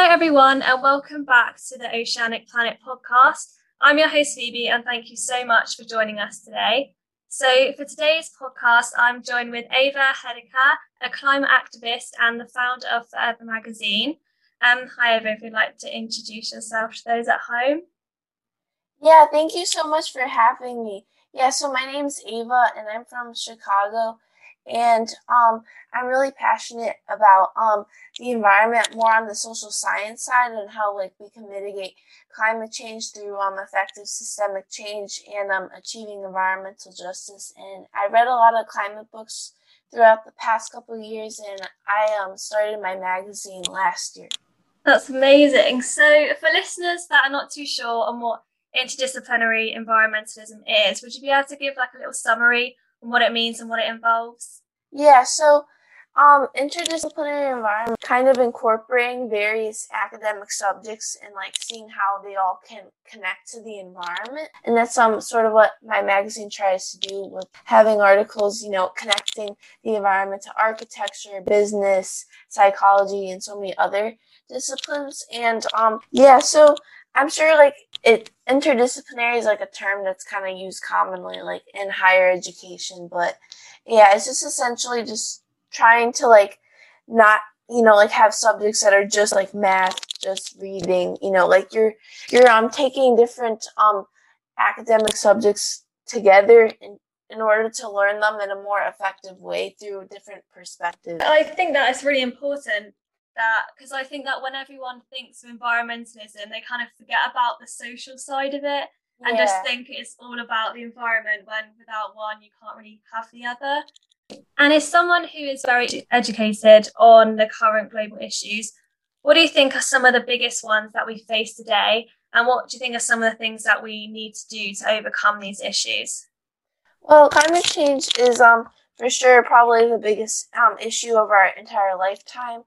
Hello, everyone, and welcome back to the Oceanic Planet podcast. I'm your host, Phoebe, and thank you so much for joining us today. So, for today's podcast, I'm joined with Ava Hedica, a climate activist and the founder of Forever magazine. Um, hi, Ava, if you'd like to introduce yourself to those at home. Yeah, thank you so much for having me. Yeah, so my name's Ava, and I'm from Chicago and um, I'm really passionate about um, the environment more on the social science side and how like we can mitigate climate change through um, effective systemic change and um, achieving environmental justice. And I read a lot of climate books throughout the past couple of years, and I um, started my magazine last year. That's amazing. So, for listeners that are not too sure on what interdisciplinary environmentalism is, would you be able to give like a little summary what it means and what it involves? Yeah, so um, interdisciplinary environment kind of incorporating various academic subjects and like seeing how they all can connect to the environment. And that's um sort of what my magazine tries to do with having articles, you know, connecting the environment to architecture, business, psychology, and so many other disciplines. And um yeah, so I'm sure like it interdisciplinary is like a term that's kind of used commonly like in higher education, but yeah, it's just essentially just trying to like not you know like have subjects that are just like math, just reading, you know, like you're you're um taking different um academic subjects together in, in order to learn them in a more effective way through different perspectives. I think that is really important that because I think that when everyone thinks of environmentalism, they kind of forget about the social side of it and yeah. just think it's all about the environment when without one, you can't really have the other. And as someone who is very educated on the current global issues, what do you think are some of the biggest ones that we face today? And what do you think are some of the things that we need to do to overcome these issues? Well, climate change is um for sure probably the biggest um issue of our entire lifetime.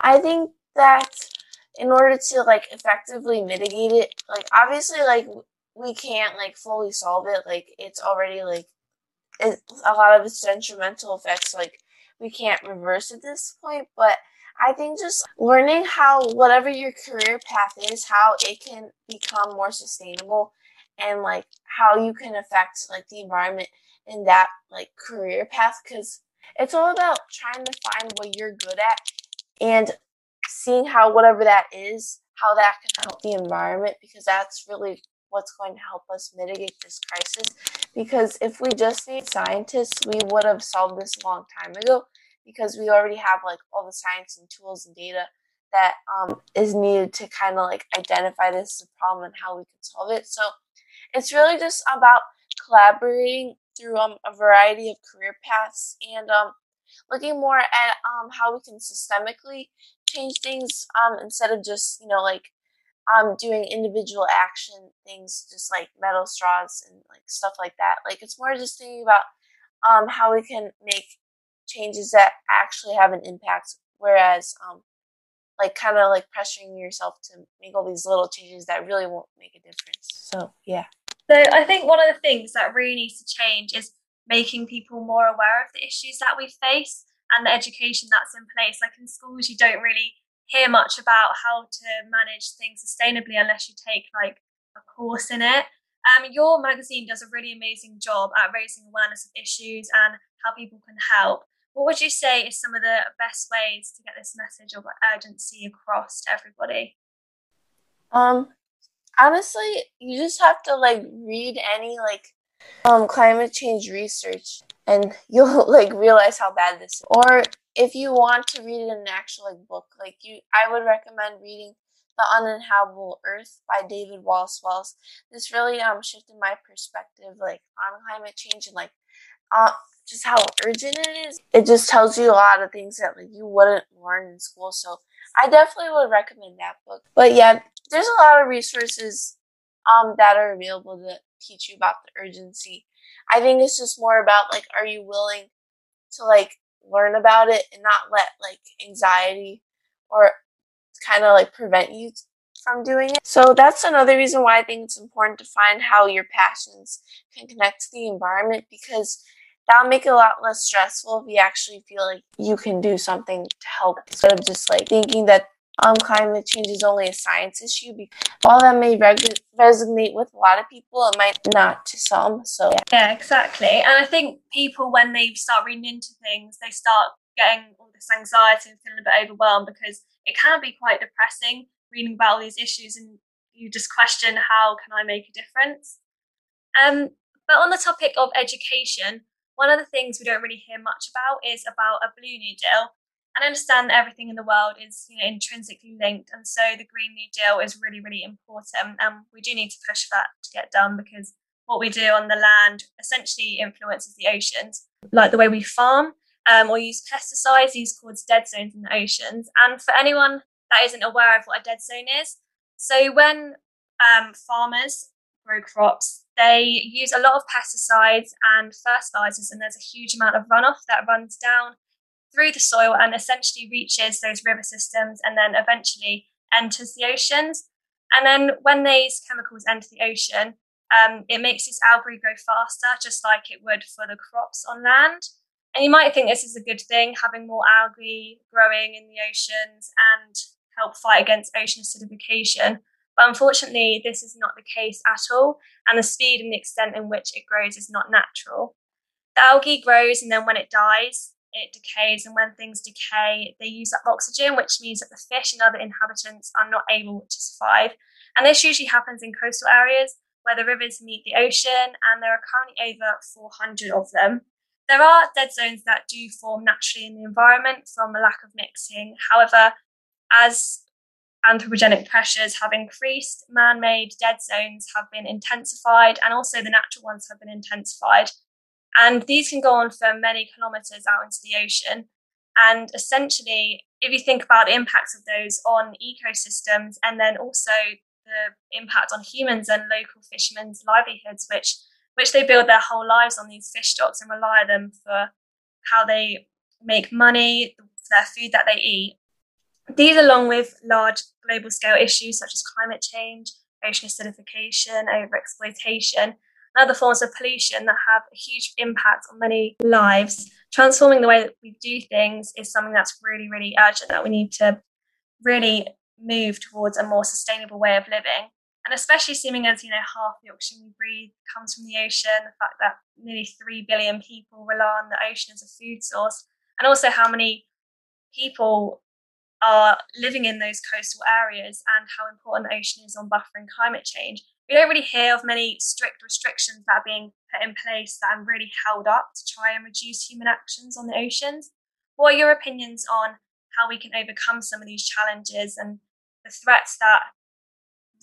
I think that in order to like effectively mitigate it, like obviously like we can't like fully solve it. Like it's already like it, a lot of its detrimental effects like we can't reverse at this point, but I think just learning how whatever your career path is, how it can become more sustainable and like how you can affect like the environment in that like career path because it's all about trying to find what you're good at and seeing how whatever that is, how that can help the environment, because that's really what's going to help us mitigate this crisis. Because if we just need scientists, we would have solved this a long time ago because we already have like all the science and tools and data that um, is needed to kind of like identify this as a problem and how we can solve it. So it's really just about collaborating through um, a variety of career paths and um, looking more at um, how we can systemically change things um, instead of just you know like um, doing individual action things just like metal straws and like stuff like that. Like it's more just thinking about um, how we can make changes that actually have an impact. Whereas um, like kind of like pressuring yourself to make all these little changes that really won't make a difference. So yeah. So i think one of the things that really needs to change is making people more aware of the issues that we face and the education that's in place. Like in schools, you don't really hear much about how to manage things sustainably unless you take like a course in it. Um, your magazine does a really amazing job at raising awareness of issues and how people can help. What would you say is some of the best ways to get this message of urgency across to everybody? Um, honestly, you just have to like read any like um climate change research and you'll like realize how bad this is. Or if you want to read an actual like book, like you I would recommend reading The Uninhabitable Earth by David Wallace Wells. This really um shifted my perspective like on climate change and like uh just how urgent it is. It just tells you a lot of things that like you wouldn't learn in school. So I definitely would recommend that book. But yeah, there's a lot of resources um that are available to teach you about the urgency. I think it's just more about like, are you willing to like learn about it and not let like anxiety or kind of like prevent you from doing it. So that's another reason why I think it's important to find how your passions can connect to the environment because that'll make it a lot less stressful if you actually feel like you can do something to help instead of just like thinking that um, climate change is only a science issue. While that may reg- resonate with a lot of people, it might not to some. So yeah. yeah, exactly. And I think people, when they start reading into things, they start getting all this anxiety and feeling a bit overwhelmed because it can be quite depressing reading about all these issues and you just question how can I make a difference. Um, but on the topic of education, one of the things we don't really hear much about is about a Blue New Deal. And understand that everything in the world is you know, intrinsically linked, and so the Green New Deal is really, really important. And we do need to push that to get done because what we do on the land essentially influences the oceans, like the way we farm um, or use pesticides. These cause dead zones in the oceans. And for anyone that isn't aware of what a dead zone is, so when um, farmers grow crops, they use a lot of pesticides and fertilizers, and there's a huge amount of runoff that runs down through the soil and essentially reaches those river systems and then eventually enters the oceans. And then when these chemicals enter the ocean, um, it makes this algae grow faster, just like it would for the crops on land. And you might think this is a good thing, having more algae growing in the oceans and help fight against ocean acidification. But unfortunately, this is not the case at all, and the speed and the extent in which it grows is not natural. The algae grows, and then when it dies, it decays, and when things decay, they use up oxygen, which means that the fish and other inhabitants are not able to survive. And this usually happens in coastal areas where the rivers meet the ocean, and there are currently over 400 of them. There are dead zones that do form naturally in the environment from a lack of mixing. However, as anthropogenic pressures have increased, man made dead zones have been intensified, and also the natural ones have been intensified. And these can go on for many kilometres out into the ocean. And essentially, if you think about the impacts of those on ecosystems and then also the impact on humans and local fishermen's livelihoods, which which they build their whole lives on these fish stocks and rely on them for how they make money, their food that they eat, these, along with large global scale issues such as climate change, ocean acidification, overexploitation, other forms of pollution that have a huge impact on many lives, transforming the way that we do things is something that's really, really urgent that we need to really move towards a more sustainable way of living. And especially seeming as, you know, half the oxygen we breathe comes from the ocean, the fact that nearly 3 billion people rely on the ocean as a food source, and also how many people are living in those coastal areas and how important the ocean is on buffering climate change. We don't really hear of many strict restrictions that are being put in place that are really held up to try and reduce human actions on the oceans. What are your opinions on how we can overcome some of these challenges and the threats that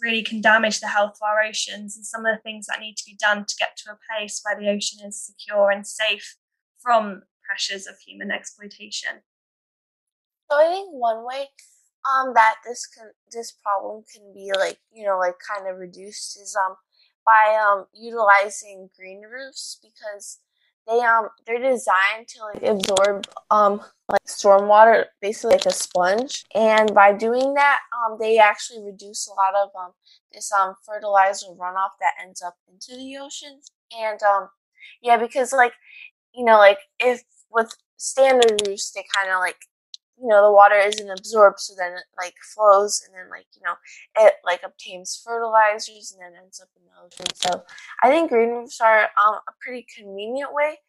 really can damage the health of our oceans and some of the things that need to be done to get to a place where the ocean is secure and safe from pressures of human exploitation? So I think one way um that this can this problem can be like you know like kind of reduced is um by um utilizing green roofs because they um they're designed to like absorb um like stormwater basically like a sponge. And by doing that um they actually reduce a lot of um this um fertilizer runoff that ends up into the oceans and um yeah because like you know like if with standard roofs they kind of like you know the water isn't absorbed so then it like flows and then like you know it like obtains fertilizers and then ends up in the ocean. So i think green roofs are um, a pretty convenient way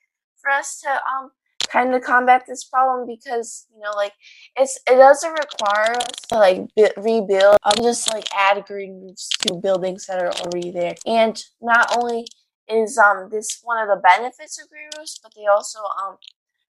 for us to um kind of combat this problem because you know like it's it doesn't require us to like b- rebuild. I'll just like add green roofs to buildings that are already there. And not only is um this one of the benefits of green roofs but they also um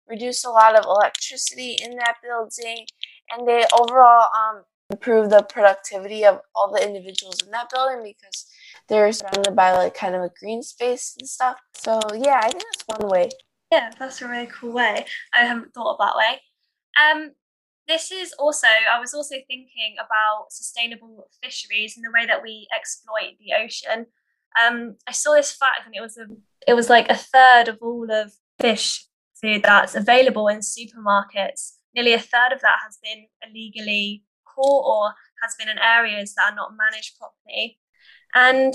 reduce a lot of electricity in that building, and they overall um, improve the productivity of all the individuals in that building because they're surrounded by like kind of a green space and stuff. So yeah, I think that's one way. Yeah, that's a really cool way. I haven't thought of that way. Um, this is also I was also thinking about sustainable fisheries and the way that we exploit the ocean. Um, I saw this fact and it was a it was like a third of all of fish food that's available in supermarkets, nearly a third of that has been illegally caught or has been in areas that are not managed properly. And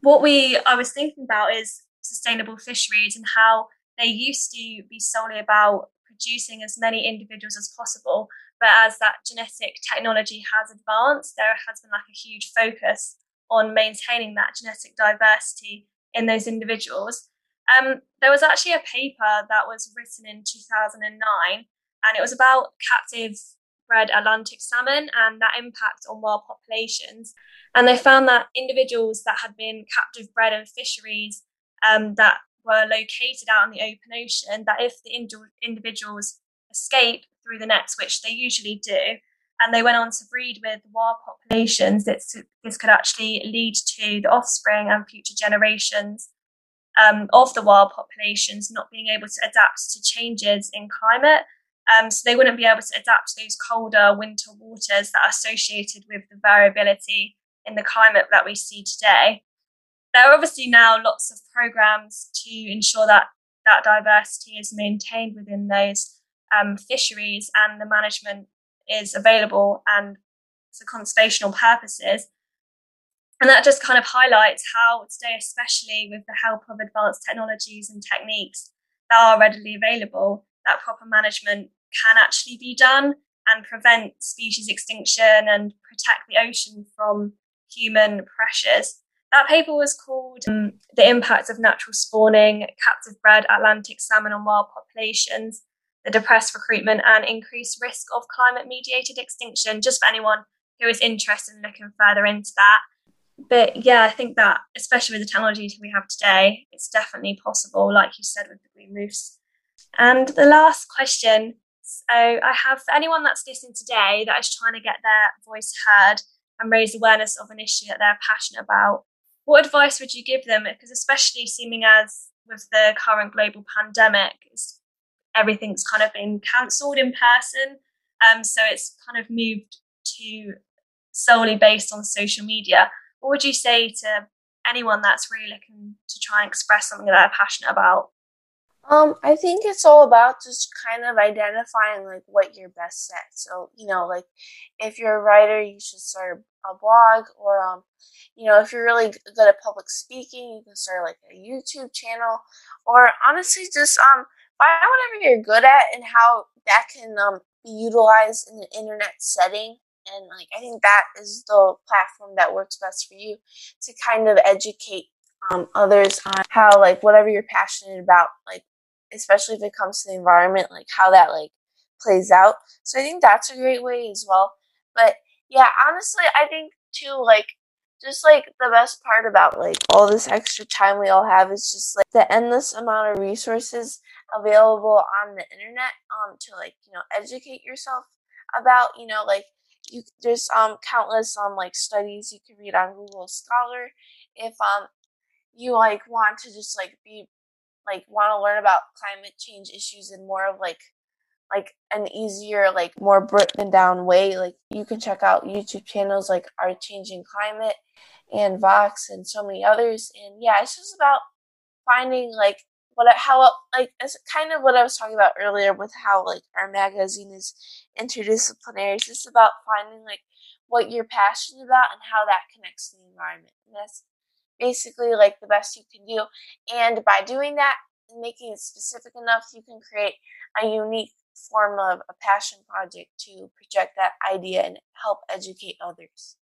what we I was thinking about is sustainable fisheries and how they used to be solely about producing as many individuals as possible. But as that genetic technology has advanced, there has been like a huge focus on maintaining that genetic diversity in those individuals. Um, there was actually a paper that was written in 2009, and it was about captive bred Atlantic salmon and that impact on wild populations. And they found that individuals that had been captive bred in fisheries um, that were located out in the open ocean, that if the ind- individuals escape through the nets, which they usually do, and they went on to breed with wild populations, this, this could actually lead to the offspring and future generations um, of the wild populations not being able to adapt to changes in climate. Um, so they wouldn't be able to adapt to those colder winter waters that are associated with the variability in the climate that we see today. There are obviously now lots of programs to ensure that that diversity is maintained within those um, fisheries and the management is available and for conservational purposes. And that just kind of highlights how today, especially with the help of advanced technologies and techniques that are readily available, that proper management can actually be done and prevent species extinction and protect the ocean from human pressures. That paper was called um, The Impact of Natural Spawning, Captive Bred Atlantic Salmon on Wild Populations, the Depressed Recruitment and Increased Risk of Climate Mediated Extinction, just for anyone who is interested in looking further into that. But yeah, I think that, especially with the technology we have today, it's definitely possible, like you said, with the green roofs. And the last question so I have for anyone that's listening today that is trying to get their voice heard and raise awareness of an issue that they're passionate about, what advice would you give them? Because especially seeming as with the current global pandemic, everything's kind of been cancelled in person. Um, so it's kind of moved to solely based on social media. What would you say to anyone that's really looking to try and express something that they're passionate about? Um, I think it's all about just kind of identifying like what you're best at. So, you know, like if you're a writer, you should start a blog or um, you know, if you're really good at public speaking, you can start like a YouTube channel or honestly just um find whatever you're good at and how that can um be utilized in an internet setting and like I think that is the platform that works best for you to kind of educate um, others on how like whatever you're passionate about like especially if it comes to the environment, like how that like plays out. So I think that's a great way as well. But yeah, honestly, I think too like just like the best part about like all this extra time we all have is just like the endless amount of resources available on the internet um to like you know educate yourself about you know like you there's um countless um like studies you can read on Google Scholar if um you like want to just like be like want to learn about climate change issues in more of like like an easier like more broken down way like you can check out youtube channels like our changing climate and vox and so many others and yeah it's just about finding like what how like it's kind of what i was talking about earlier with how like our magazine is interdisciplinary it's just about finding like what you're passionate about and how that connects to the environment and that's basically like the best you can do. And by doing that and making it specific enough, you can create a unique form of a passion project to project that idea and help educate others.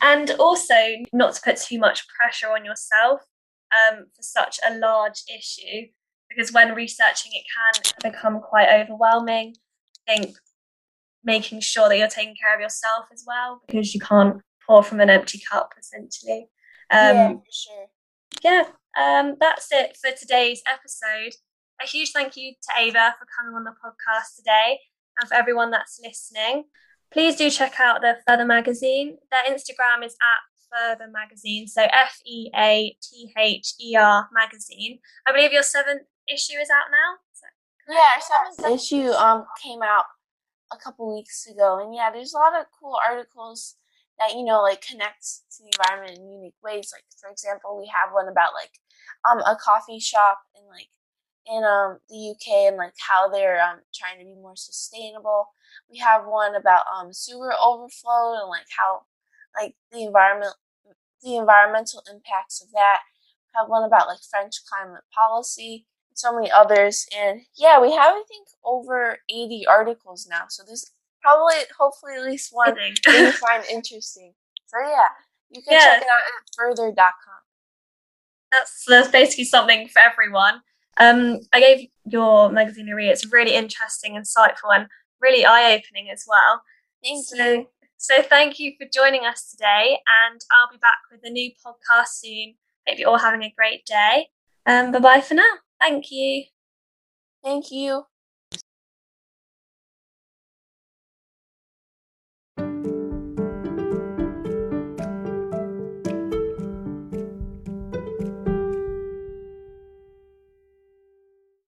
And also, not to put too much pressure on yourself um, for such a large issue, because when researching, it can become quite overwhelming. I think making sure that you're taking care of yourself as well, because you can't pour from an empty cup, essentially. Um, yeah, for sure. Yeah, um, that's it for today's episode. A huge thank you to Ava for coming on the podcast today and for everyone that's listening. Please do check out the Feather magazine. Their Instagram is at Feather Magazine, so F E A T H E R magazine. I believe your seventh issue is out now. So, yeah, our seventh issue um came out a couple weeks ago, and yeah, there's a lot of cool articles that you know like connects to the environment in unique ways. Like for example, we have one about like um a coffee shop in like in um the UK and like how they're um trying to be more sustainable. We have one about um sewer overflow and like how like the environment the environmental impacts of that. We have one about like French climate policy so many others and yeah we have i think over 80 articles now so there's probably, hopefully, at least one that you find interesting. So yeah, you can Yeah. check it out at feather.com. that's that's basically something for everyone. Um, I gave your magazine a read. It's really interesting, insightful, and really eye opening as well. Thank So- you. So thank you for joining us today, and I'll be back with a new podcast soon. Hope you're all having a great day. Um, bye bye for now. Thank you. Thank you.